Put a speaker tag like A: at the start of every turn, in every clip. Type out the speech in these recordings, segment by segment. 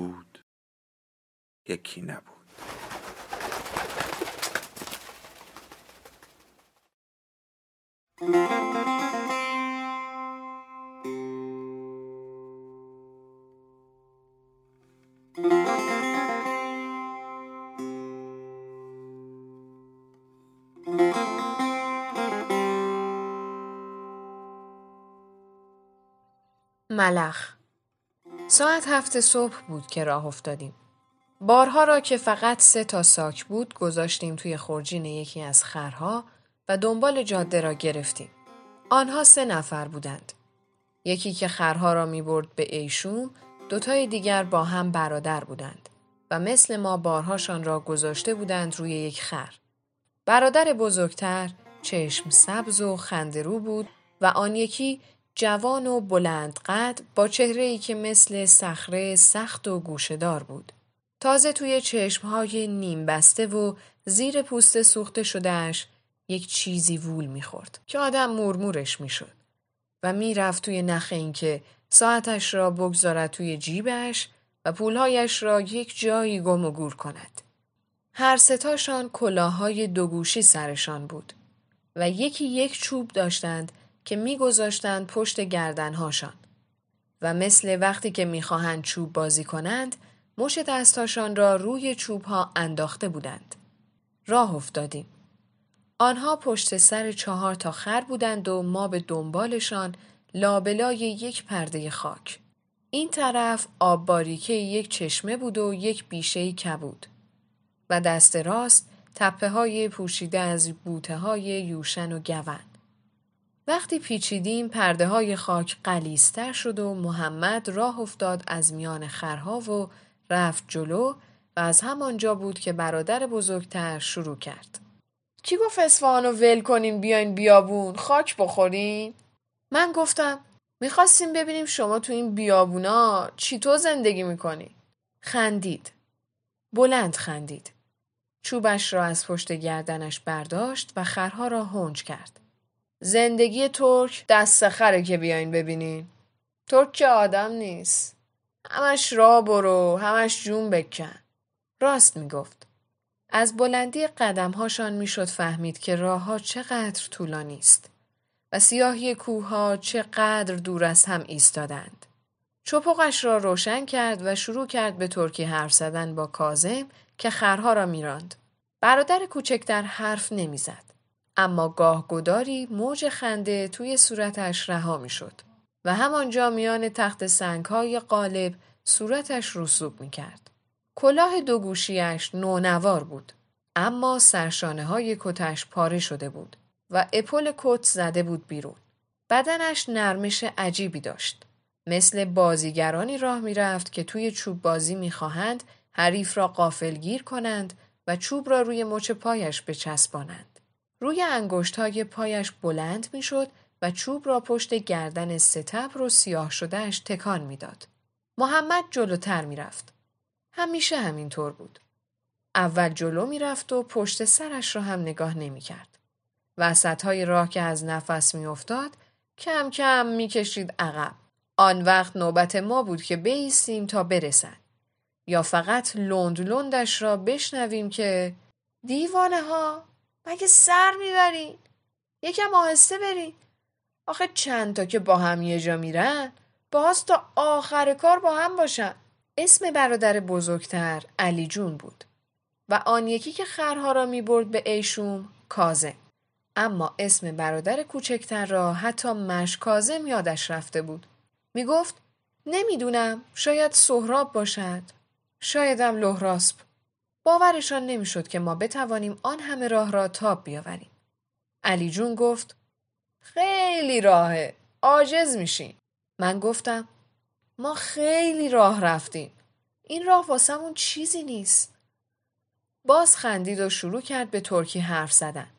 A: بود یکی نبود.
B: ملخ ساعت هفت صبح بود که راه افتادیم. بارها را که فقط سه تا ساک بود گذاشتیم توی خورجین یکی از خرها و دنبال جاده را گرفتیم. آنها سه نفر بودند. یکی که خرها را می برد به ایشوم، دوتای دیگر با هم برادر بودند و مثل ما بارهاشان را گذاشته بودند روی یک خر. برادر بزرگتر چشم سبز و خندرو بود و آن یکی جوان و بلند قد با چهره ای که مثل صخره سخت و گوشدار بود. تازه توی چشمهای نیم بسته و زیر پوست سوخته شدهش یک چیزی وول می‌خورد که آدم مورمورش می‌شد و می‌رفت توی نخ اینکه ساعتش را بگذارد توی جیبش و پولهایش را یک جایی گم و گور کند. هر ستاشان کلاهای دو گوشی سرشان بود و یکی یک چوب داشتند که میگذاشتند پشت گردنهاشان و مثل وقتی که می‌خواهند چوب بازی کنند مش دستاشان را روی چوب ها انداخته بودند. راه افتادیم. آنها پشت سر چهار تا خر بودند و ما به دنبالشان لابلای یک پرده خاک. این طرف آب باریکه یک چشمه بود و یک بیشه کبود. و دست راست تپه های پوشیده از بوته های یوشن و گون. وقتی پیچیدیم پرده های خاک قلیستر شد و محمد راه افتاد از میان خرها و رفت جلو و از همانجا بود که برادر بزرگتر شروع کرد. کی گفت اصفهان رو ول کنین بیاین بیابون خاک بخورین؟ من گفتم می‌خواستیم ببینیم شما تو این بیابونا تو زندگی می‌کنی؟ خندید. بلند خندید. چوبش را از پشت گردنش برداشت و خرها را هنج کرد. زندگی ترک دست خره که بیاین ببینین. ترک که آدم نیست. همش را برو، همش جون بکن. راست می‌گفت. از بلندی قدمهاشان می‌شد فهمید که راهها چقدر طولانی است و سیاهی کوه چقدر دور از هم ایستادند. چپقش را روشن کرد و شروع کرد به ترکی حرف زدن با کازم که خرها را میراند. برادر کوچکتر حرف نمی‌زد. اما گاه گداری موج خنده توی صورتش رها می شد و همانجا میان تخت سنگ های قالب صورتش رسوب می کرد. کلاه دو گوشیش نونوار بود اما سرشانه های کتش پاره شده بود و اپل کت زده بود بیرون. بدنش نرمش عجیبی داشت. مثل بازیگرانی راه می رفت که توی چوب بازی می خواهند حریف را قافلگیر کنند و چوب را روی مچ پایش بچسبانند. روی انگشت های پایش بلند می‌شد و چوب را پشت گردن ستبر و سیاه شدهش تکان می‌داد. محمد جلوتر می‌رفت. همیشه همینطور بود. اول جلو می‌رفت و پشت سرش را هم نگاه نمی‌کرد. وسط های راه که از نفس میافتاد کم کم می‌کشید عقب. آن وقت نوبت ما بود که بیستیم تا برسد. یا فقط لند لندش را بشنویم که دیوانه ها مگه سر می‌برین؟ یکم آهسته برین. آخه چند تا که با هم یه جا میرن باز تا آخر کار با هم باشن. اسم برادر بزرگتر علی جون بود. و آن یکی که خرها را می‌برد به ایشوم کازم اما اسم برادر کوچکتر را حتی مش کازم یادش رفته بود. می‌گفت نمی‌دونم شاید سهراب باشد. شایدم لهراسب باورشان نمی‌شد که ما بتوانیم آن همه راه را تاب بیاوریم. علی جون گفت خیلی راهه. عاجز میشین. من گفتم ما خیلی راه رفتیم. این راه واسمون چیزی نیست. باز خندید و شروع کرد به ترکی حرف زدن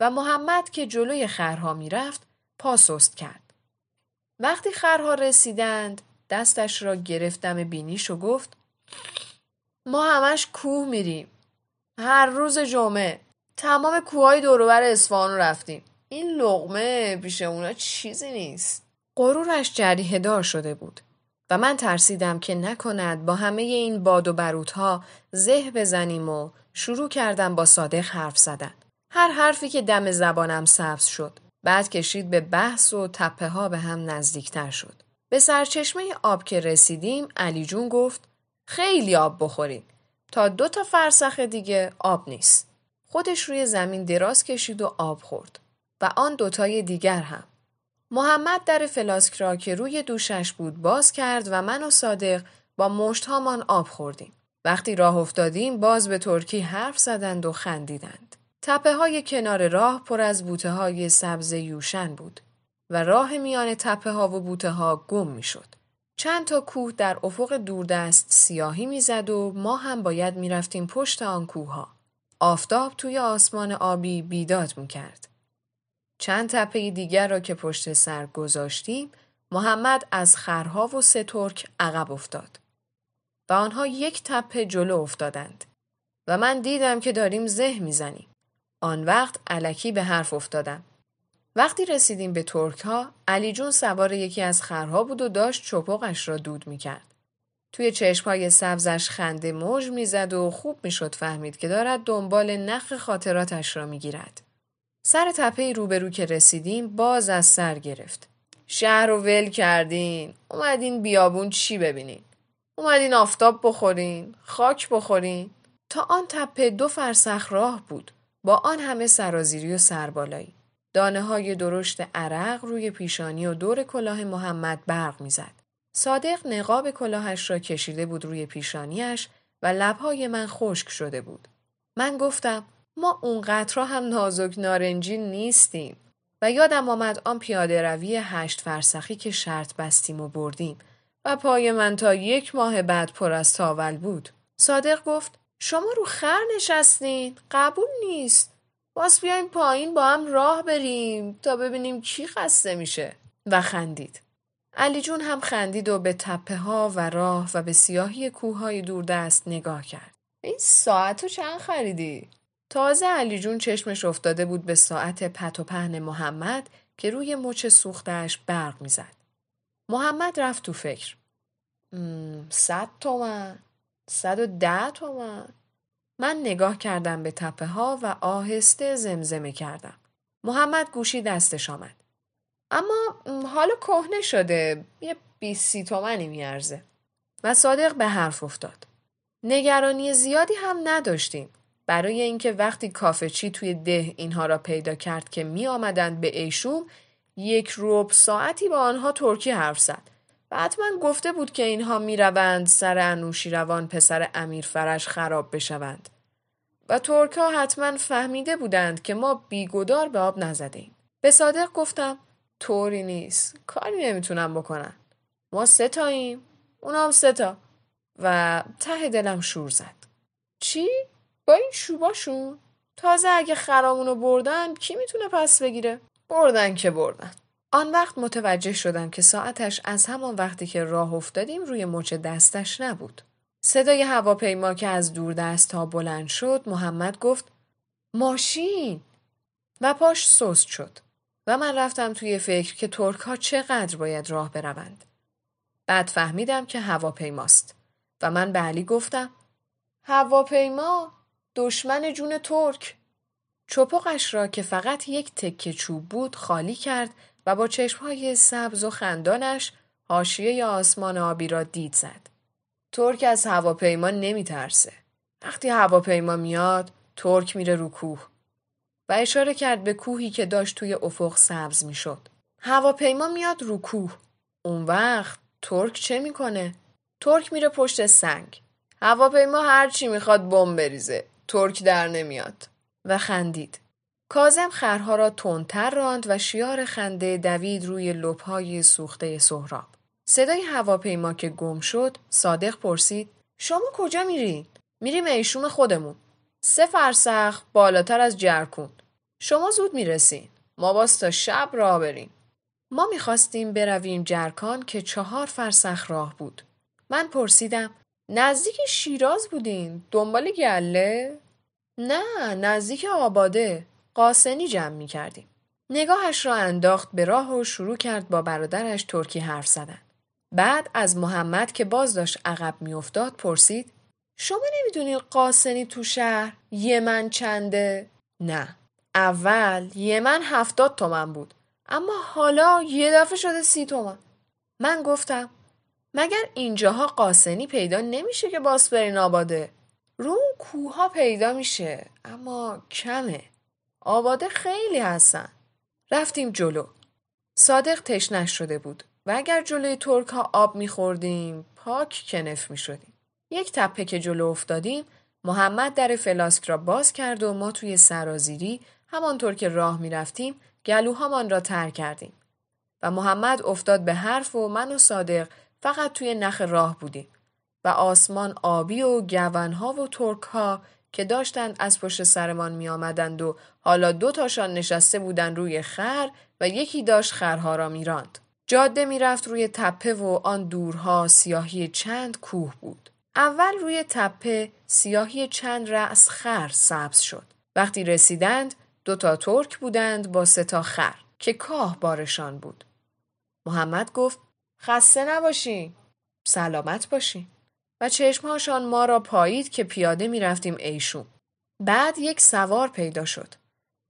B: و محمد که جلوی خرها می‌رفت پاسست کرد. وقتی خرها رسیدند دستش را گرفتم بینیش و گفت ما همش کوه میریم. هر روز جمعه تمام کوههای دوروبر اصفهان رو رفتیم. این لغمه پیش اونا چیزی نیست. غرورش جریه دار شده بود و من ترسیدم که نکند با همه این باد و بروتها زه بزنیم و شروع کردم با صادق حرف زدن. هر حرفی که دم زبانم سبز شد. بعد کشید به بحث و تپه ها به هم نزدیکتر شد. به سرچشمه آب که رسیدیم علی جون گفت خیلی آب بخورید. تا دو تا فرسخ دیگه آب نیست. خودش روی زمین دراز کشید و آب خورد. و آن دوتای دیگر هم. محمد در فلاسک را که روی دوشش بود باز کرد و من و صادق با مشتهامان آب خوردیم. وقتی راه افتادیم باز به ترکی حرف زدند و خندیدند. تپه های کنار راه پر از بوته های سبز یوشن بود و راه میان تپه ها و بوته ها گم می شد. چند تا کوه در افق دوردست سیاهی می‌زد و ما هم باید می‌رفتیم پشت آن کوه ها. آفتاب توی آسمان آبی بیداد می کرد. چند تپه دیگر را که پشت سر گذاشتیم محمد از خرها و سه ترک عقب افتاد و آنها یک تپه جلو افتادند و من دیدم که داریم زه می‌زنیم آن وقت علکی به حرف افتادم وقتی رسیدیم به ترک ها علی جون سوار یکی از خرها بود و داشت چپقش را دود می‌کرد توی چشمهای سبزش خنده موج می‌زد و خوب می‌شد فهمید که دارد دنبال نخ خاطراتش را می‌گیرد سر تپه روبرو که رسیدیم باز از سر گرفت. شهر رو ول کردین. اومدین بیابون چی ببینین؟ اومدین آفتاب بخورین؟ خاک بخورین؟ تا آن تپه دو فرسخ راه بود. با آن همه سرازیری و سربالایی. دانه های درشت عرق روی پیشانی و دور کلاه محمد برق می‌زد. صادق نقاب کلاهش را کشیده بود روی پیشانیش و لبهای من خشک شده بود. من گفتم ما اونقدر هم نازک نارنجی نیستیم و یادم آمد آن پیاده روی هشت فرسخی که شرط بستیم و بردیم و پای من تا یک ماه بعد پر از تاول بود. صادق گفت شما رو خر نشستین قبول نیست. باز بیایم پایین با هم راه بریم تا ببینیم کی خسته میشه و خندید. علی جون هم خندید و به تپه ها و راه و به سیاهی کوههای دوردست نگاه کرد. این ساعت رو چند خریدی؟ تازه علی جون چشمش افتاده بود به ساعت پت و پهن محمد که روی مچ سوختش برق می‌زد. محمد رفت تو فکر. صد تومن. صد و ده تومن. من نگاه کردم به تپه ها و آهسته زمزمه کردم. محمد گوشی دستش آمد. اما حالا کهنه شده. یه بیسی تومنی میارزه. و صادق به حرف افتاد. نگرانی زیادی هم نداشتیم. برای اینکه وقتی کافه چی توی ده اینها را پیدا کرد که می آمدند به ایشوم یک روب ساعتی با آنها ترکی حرف زد و حتما گفته بود که اینها می روند سر انوشی روان پسر امیر فرش خراب بشوند و ترک ها حتما فهمیده بودند که ما بیگدار به آب نزدیم. به صادق گفتم طوری نیست. کاری نمی‌تونم بکنن. ما سه تاییم. اونام سه تا. و ته دلم شور زد. چی؟ با این شوباشون؟ تازه اگه خرامونو بردن کی می‌تونه پس بگیره؟ بردن که بردن. آن وقت متوجه شدم که ساعتش از همان وقتی که راه افتادیم روی مچ دستش نبود. صدای هواپیما که از دور دست ها بلند شد محمد گفت ماشین! و پاش سست شد و من رفتم توی فکر که ترک ها چقدر باید راه بروند. بعد فهمیدم که هواپیماست و من به علی گفتم هواپیما دشمن جون ترک. چپقش را که فقط یک تکه چوب بود خالی کرد و با چشمهای سبز و خندانش حاشیه آسمان آبی را دید زد. ترک از هواپیما نمیترسه. وقتی هواپیما میاد ترک میره رو کوه و اشاره کرد به کوهی که داشت توی افق سبز می‌شد. هواپیما میاد رو کوه. اون وقت ترک چه می‌کنه؟ ترک میره پشت سنگ. هواپیما هر چی می‌خواد بمب بریزه. ترک در نمیاد و خندید. کازم خرها را تندتر راند و شیار خنده دوید روی لبهای سوخته سهراب. صدای هواپیما که گم شد صادق پرسید شما کجا میرین؟ میریم ایشوم خودمون. سه فرسخ بالاتر از جرکون. شما زود می‌رسین. ما باز تا شب راه بریم. ما می‌خواستیم برویم جرکان که چهار فرسخ راه بود. من پرسیدم نزدیک شیراز بودین دنبال گله؟ نه نزدیک آباده قاسنی جمع می کردیم. نگاهش را انداخت به راه و شروع کرد با برادرش ترکی حرف زدن. بعد از محمد که باز داشت عقب میافتاد پرسید شما نمی‌دونید قاسنی تو شهر یمن چنده؟ نه. اول یمن هفتاد تومن بود. اما حالا یه دفعه شده سی تومن. من گفتم مگر اینجاها قاسنی پیدا نمیشه که باس برین آباده؟ رو کوها پیدا میشه اما کمه. آباده خیلی هستن. رفتیم جلو. صادق تشنش شده بود و اگر جلوی ترک ها آب میخوردیم پاک کنف می‌شدیم. یک تپه که جلو افتادیم محمد در فلاسک را باز کرد و ما توی سرازیری همانطور که راه می‌رفتیم گلوهامان را تر کردیم. و محمد افتاد به حرف و من و صادق فقط توی نخ راه بودیم و آسمان آبی و گونها و ترک ها که داشتند از پشت سرمان می آمدند و حالا دو تاشان نشسته بودند روی خر و یکی داشت خرها را میراند. جاده می‌رفت روی تپه و آن دورها سیاهی چند کوه بود. اول روی تپه سیاهی چند رأس خر سبز شد. وقتی رسیدند دو تا ترک بودند با سه تا خر که کاه بارشان بود. محمد گفت خسته نباشی. سلامت باشی. و چشمهاشان ما را پایید که پیاده می رفتیم ایشون. بعد یک سوار پیدا شد.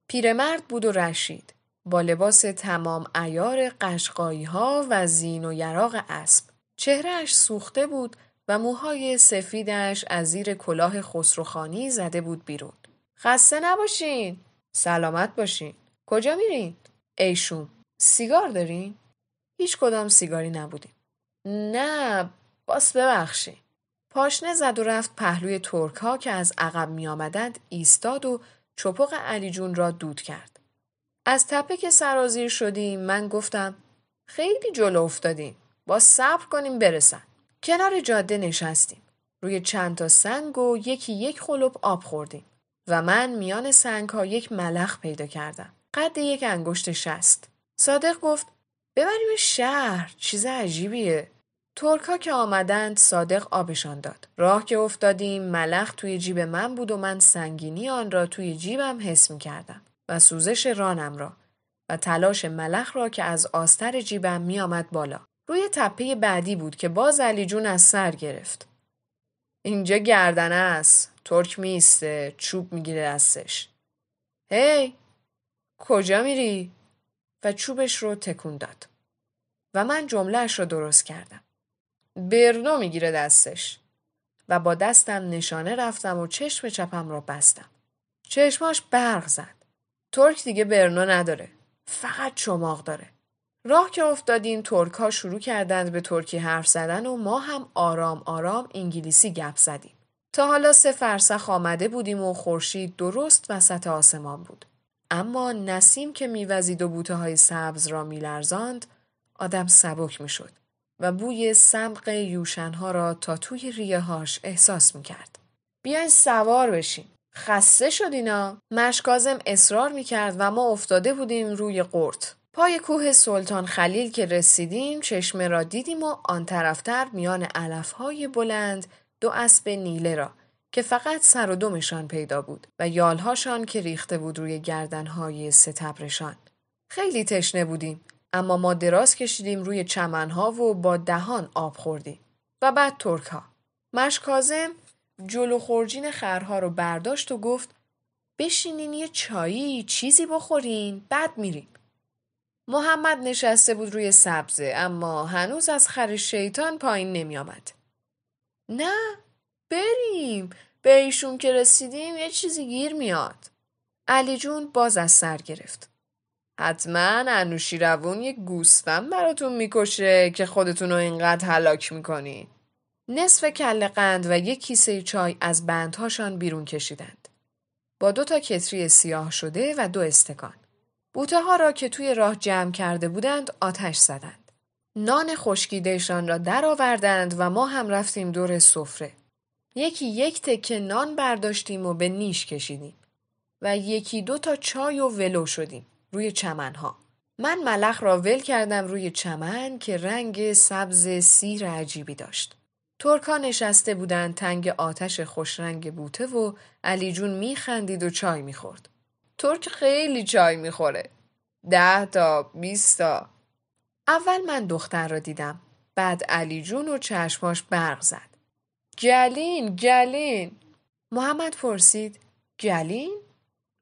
B: پیرمرد بود و رشید. با لباس تمام ایار قشقایی ها و زین و یراق اسب. چهرهش سوخته بود و موهای سفیدش از زیر کلاه خسروخانی زده بود بیرون. خسته نباشین. سلامت باشین. کجا میرین؟ ایشون. سیگار دارین؟ هیچ کدام سیگاری نبودیم. نه باس ببخشی. پاشنه زد و رفت پهلوی ترک ها که از عقب می آمدند ایستاد و چپق علی جون را دود کرد. از تپه که سرازیر شدیم من گفتم خیلی جلو افتادیم. با صبر کنیم برسن. کنار جاده نشستیم. روی چند تا سنگ و یکی یک خلوب آب خوردیم. و من میان سنگ ها یک ملخ پیدا کردم. قد یک انگشت شست. صادق گفت ببریم شهر چیز عجیبیه. ترکا که آمدند صادق آبشان داد. راه که افتادیم ملخ توی جیب من بود و من سنگینی آن را توی جیبم حس می کردم و سوزش رانم را و تلاش ملخ را که از آستر جیبم می آمد بالا. روی تپه بعدی بود که باز علی جون از سر گرفت. اینجا گردنه است. ترک میسته. چوب می‌گیره دستش. هی کجا میری؟ و چوبش رو تکون داد. و من جملهش رو درست کردم. برنو می‌گیره دستش و با دستم نشانه رفتم و چشم چپم را بستم. چشماش برق زد. ترک دیگه برنو نداره. فقط چماق داره. راه که افتادیم ترک ها شروع کردند به ترکی حرف زدن و ما هم آرام آرام انگلیسی گپ زدیم. تا حالا سه فرسخ آمده بودیم و خورشید درست وسط آسمان بود. اما نسیم که میوزید و بوته های سبز را میلرزاند آدم سبک می‌شد و بوی سمق یوشنها را تا توی ریه هاش احساس می‌کرد. بیاین سوار بشیم. خسته شد اینا. مشکازم اصرار می‌کرد و ما افتاده بودیم روی قرط. پای کوه سلطان خلیل که رسیدیم چشمه را دیدیم و آن طرفتر میان علفهای بلند دو اسب نیله را که فقط سر و دومشان پیدا بود و یالهاشان که ریخته بود روی گردنهای ستبرشان. خیلی تشنه بودیم اما ما دراز کشیدیم روی چمنها و با دهان آب خوردیم و بعد ترک. مشکازم جلو خورجین خرها رو برداشت و گفت بشینین یه چایی چیزی بخورین بعد میریم. محمد نشسته بود روی سبزه اما هنوز از خر شیطان پایین نمی آمد. نه بریم به ایشون که رسیدیم یه چیزی گیر میاد. علی جون باز از سر گرفت. حتما روون یه گوسفند براتون می‌کشه که خودتون رو اینقدر حلاک می‌کنی. نصف کل قند و یک کیسه چای از بندهاشان بیرون کشیدند. با دو تا کتری سیاه شده و دو استکان. بوته ها را که توی راه جمع کرده بودند آتش زدند. نان خشکیدهشان را درآوردند و ما هم رفتیم دور سفره. یکی یک تکه نان برداشتیم و به نیش کشیدیم و یکی دو تا چای و ولو شدیم روی چمنها. من ملخ را ول کردم روی چمن که رنگ سبز سیر عجیبی داشت. ترکا نشسته بودند تنگ آتش خوشرنگ بوته و علی جون میخندید و چای می‌خورد. ترک خیلی چای می‌خوره. ده تا بیست تا. اول من دختر را دیدم. بعد علی جون و چشماش برق زد. گلین گلین. محمد پرسید گلین؟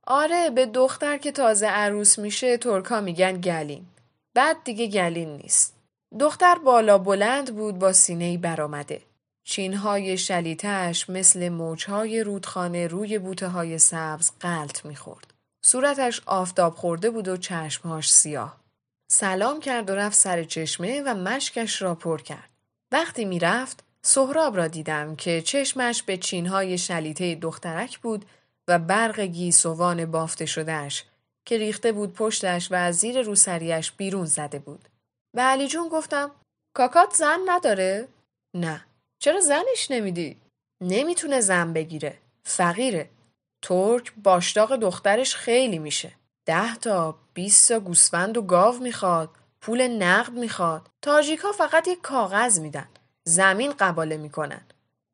B: آره به دختر که تازه عروس میشه ترکا میگن گلین. بعد دیگه گلین نیست. دختر بالا بلند بود با سینه برآمده. چینهای شلیتش مثل موجهای رودخانه روی بوته های سبز قلط می‌خورد. صورتش آفتاب خورده بود و چشمهاش سیاه. سلام کرد و رفت سر چشمه و مشکش را پر کرد. وقتی می‌رفت سهراب را دیدم که چشمش به چینهای شلیته دخترک بود و برق گیسوان بافته شدهش که ریخته بود پشتش و از زیر روسریش بیرون زده بود. به علی جون گفتم کاکات زن نداره؟ نه. چرا زنش نمیدی؟ نمی‌تونه زن بگیره. فقیره. ترک باشداق دخترش خیلی میشه. ده تا بیست تا گوسفند و گاو می‌خواد. پول نقد می‌خواد. تاجیکا فقط یک کاغذ میدن. زمین قباله می‌کنن.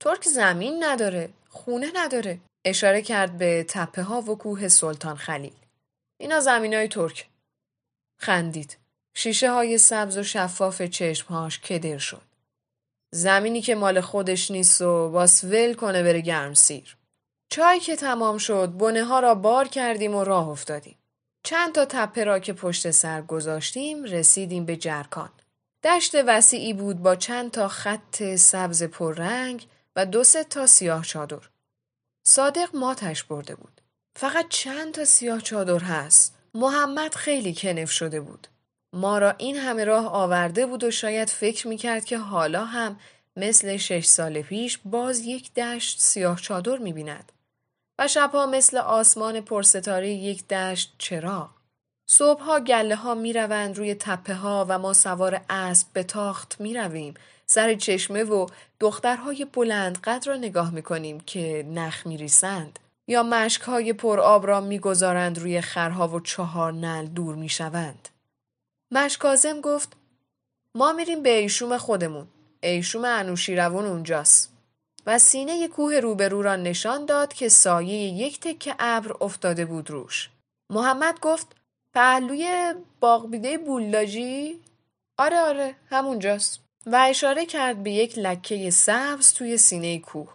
B: ترک زمین نداره. خونه نداره. اشاره کرد به تپه ها و کوه سلطان خلیل. اینا زمین های ترک. خندید. شیشه های سبز و شفاف چشمهاش کدر شد. زمینی که مال خودش نیست و باس ول کنه بره گرم سیر. چای که تمام شد بنه ها را بار کردیم و راه افتادیم. چند تا تپه را که پشت سر گذاشتیم رسیدیم به جرکان. دشت وسیعی بود با چند تا خط سبز پررنگ و دو سه تا سیاه چادر. صادق ماتش برده بود. فقط چند تا سیاه چادر هست. محمد خیلی کنف شده بود. ما را این همه راه آورده بود و شاید فکر می‌کرد که حالا هم مثل شش سال پیش باز یک دشت سیاه چادر می‌بیند. و شبها مثل آسمان پرستاره یک دشت چراغ. صبحها گله ها می روند روی تپه ها و ما سوار اسب به تاخت می رویم. سر چشمه و دخترهای بلند قد را نگاه می کنیم که نخ می ریسند. یا مشک های پر آب را می گذارند روی خرها و چهار نل دور می شوند. مشکازم گفت ما میریم به ایشوم خودمون. ایشوم انوشیروان اونجاست. و سینه کوه روبرو را نشان داد که سایه یک تکه ابر افتاده بود روش. محمد گفت پهلوی باغبیده بولاجی؟ آره آره همونجاست. و اشاره کرد به یک لکه سبز توی سینه کوه.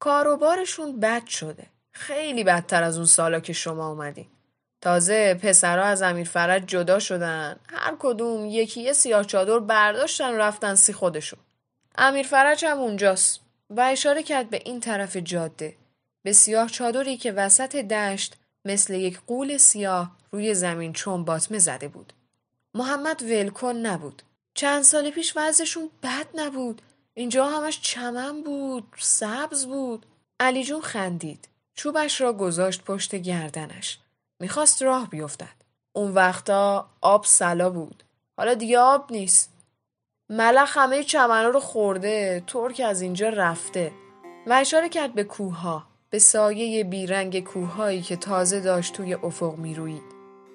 B: کاروبارشون بد شده. خیلی بدتر از اون سالا که شما اومدین. تازه پسرها از امیر فرج جدا شدن. هر کدوم یکی یه سیاه چادر برداشتن و رفتن سی خودشون. امیر فرج هم اونجاست. و اشاره کرد به این طرف جاده. به سیاه چادری که وسط دشت مثل یک قول سیاه روی زمین چون باطمه زده بود. محمد ولکن نبود. چند سال پیش وضعشون بد نبود. اینجا همش چمن بود. سبز بود. علی جون خندید. چوبش را گذاشت پشت گردنش. می‌خواست راه بیفتد. اون وقتا آب سلا بود. حالا دیگه آب نیست. ملخ همه چمنها رو خورده. ترک از اینجا رفته. و اشاره کرد به کوها. به سایه بیرنگ کوههایی که تازه داشت توی افق می‌روید.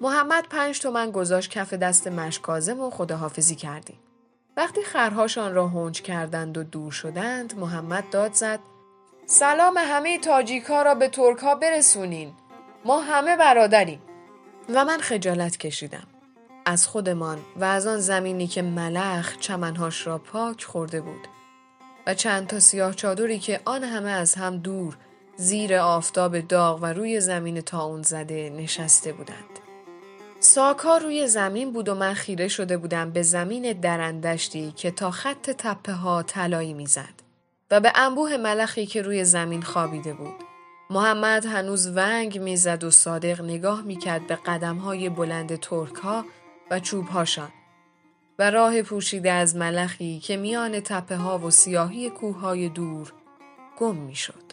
B: محمد پنج تومن گذاشت کف دست مشکازم و خداحافظی کردیم. وقتی خرهاشان را هنج کردند و دور شدند محمد داد زد سلام همه تاجیک ها را به ترک ها برسونین. ما همه برادریم. و من خجالت کشیدم. از خودمان و از آن زمینی که ملخ چمنهاش را پاک خورده بود و چند تا سیاه چادری که آن همه از هم دور زیر آفتاب داغ و روی زمین تاون زده نشسته بودند. ساکا روی زمین بود و من خیره شده بودم به زمین درندشتی که تا خط تپه ها طلایی می‌زد و به انبوه ملخی که روی زمین خوابیده بود. محمد هنوز ونگ می‌زد و صادق نگاه می‌کرد به قدم های بلند ترک ها و چوب هاشان و راه پوشیده از ملخی که میان تپه ها و سیاهی کوه های دور گم می‌شد.